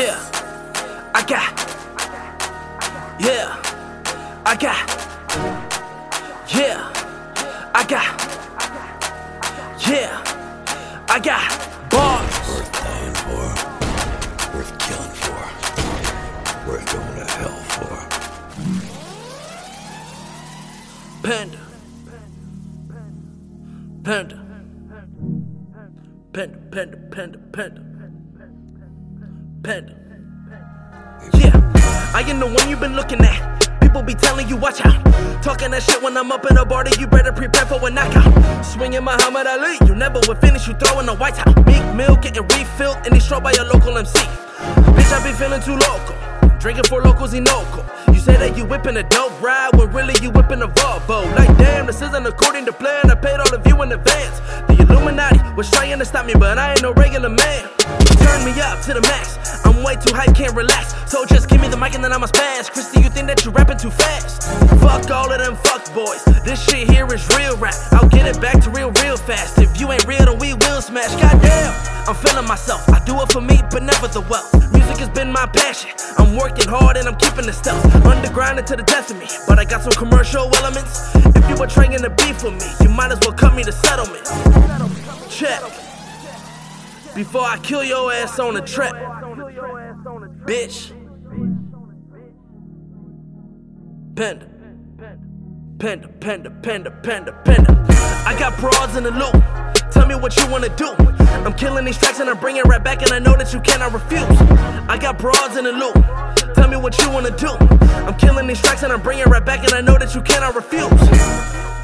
Yeah, I got. Yeah, I got. Yeah, I got. Yeah, I got bars. Worth dying for. Worth killing for. Worth going to hell for. Panda. Panda. Panda. Panda. Panda. Panda. Panda. Yeah, I am the one you've been looking at. People be telling you, watch out. Talking that shit when I'm up in a party, you better prepare for a knockout. Swinging Muhammad Ali, you never would finish, you throwing a white out. Meek Mill getting refilled, and he by your local MC. Bitch, I be feeling too local. Drinking for locals, Inoco. You say that you whipping a dope ride when really you whipping a Volvo. Like, damn, this isn't according to plan. I paid all of you in advance. The Illuminati was trying to stop me, but I ain't no regular man. Turn me up to the max. I'm way too hype, can't relax. So just give me the mic and then I'ma spaz. Christy, you think that you rapping too fast? Fuck all of them fuck boys. This shit here is real rap. I'll get it back to real, real fast. If you ain't real, then we will smash. Goddamn, I'm feeling myself. I do it for me, but never the wealth. Music has been my passion. I'm working hard and I'm keeping the stuff. Underground to the death of me. But I got some commercial elements. If you were trying to beef with me, you might as well cut me to settlement. Check. Before I kill your ass on the trap. Bitch. Panda. Panda, panda, panda, panda, panda. I got broads in the loop. Tell me what you wanna do. I'm killing these tracks and I'm bringing right back, and I know that you cannot refuse. I got broads in the loop. Tell me what you wanna do. I'm killing these tracks and I'm bringing right back, and I know that you cannot refuse.